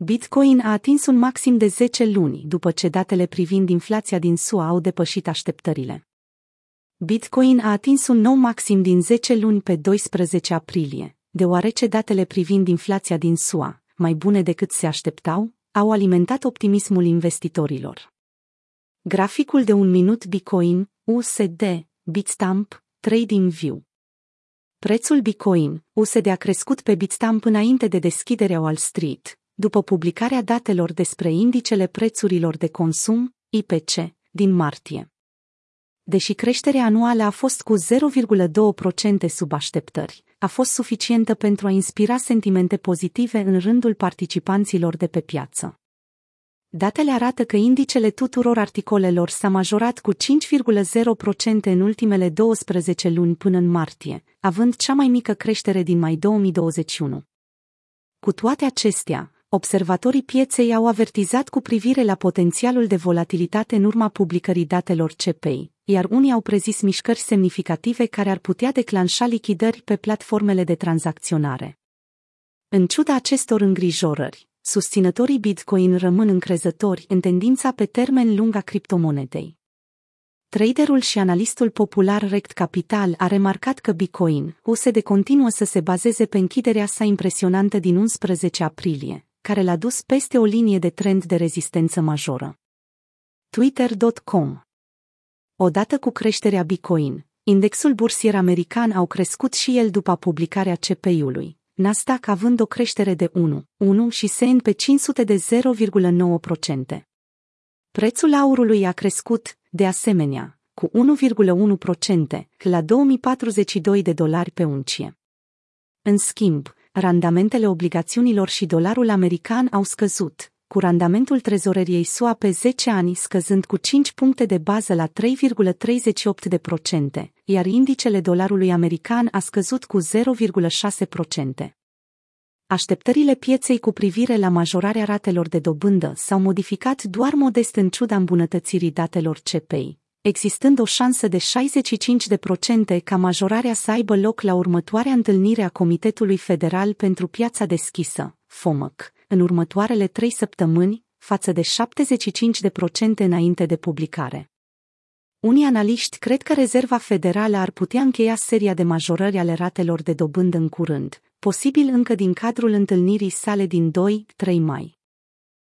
Bitcoin a atins un maxim de 10 luni după ce datele privind inflația din SUA au depășit așteptările. Bitcoin a atins un nou maxim din 10 luni pe 12 aprilie, deoarece datele privind inflația din SUA, mai bune decât se așteptau, au alimentat optimismul investitorilor. Graficul de un minut Bitcoin, USD, Bitstamp, TradingView. Prețul Bitcoin, USD a crescut pe Bitstamp înainte de deschiderea Wall Street, după publicarea datelor despre indicele prețurilor de consum, IPC, din martie. Deși creșterea anuală a fost cu 0,2% sub așteptări, a fost suficientă pentru a inspira sentimente pozitive în rândul participanților de pe piață. Datele arată că indicele tuturor articolelor s-a majorat cu 5,0% în ultimele 12 luni până în martie, având cea mai mică creștere din mai 2021. Cu toate acestea, observatorii pieței au avertizat cu privire la potențialul de volatilitate în urma publicării datelor CPI, iar unii au prezis mișcări semnificative care ar putea declanșa lichidări pe platformele de tranzacționare. În ciuda acestor îngrijorări, susținătorii Bitcoin rămân încrezători în tendința pe termen lung a criptomonedei. Traderul și analistul popular Rect Capital a remarcat că Bitcoin, USD continuă să se bazeze pe închiderea sa impresionantă din 11 aprilie, care l-a dus peste o linie de trend de rezistență majoră. Twitter.com Odată cu creșterea Bitcoin, indexul bursier american au crescut și el după publicarea CPI-ului, Nasdaq având o creștere de 1, 1 și S&P 500 de 0,9%. Prețul aurului a crescut, de asemenea, cu 1,1% la 2042 de dolari pe uncie. În schimb, randamentele obligațiunilor și dolarul american au scăzut, cu randamentul trezoreriei SUA pe 10 ani scăzând cu 5 puncte de bază la 3,38%, iar indicele dolarului american a scăzut cu 0,6%. Așteptările pieței cu privire la majorarea ratelor de dobândă s-au modificat doar modest în ciuda îmbunătățirii datelor CPI, existând o șansă de 65% ca majorarea să aibă loc la următoarea întâlnire a Comitetului Federal pentru Piața Deschisă, FOMC, în următoarele trei săptămâni, față de 75% înainte de publicare. Unii analiști cred că Rezerva Federală ar putea încheia seria de majorări ale ratelor de dobândă în curând, posibil încă din cadrul întâlnirii sale din 2-3 mai.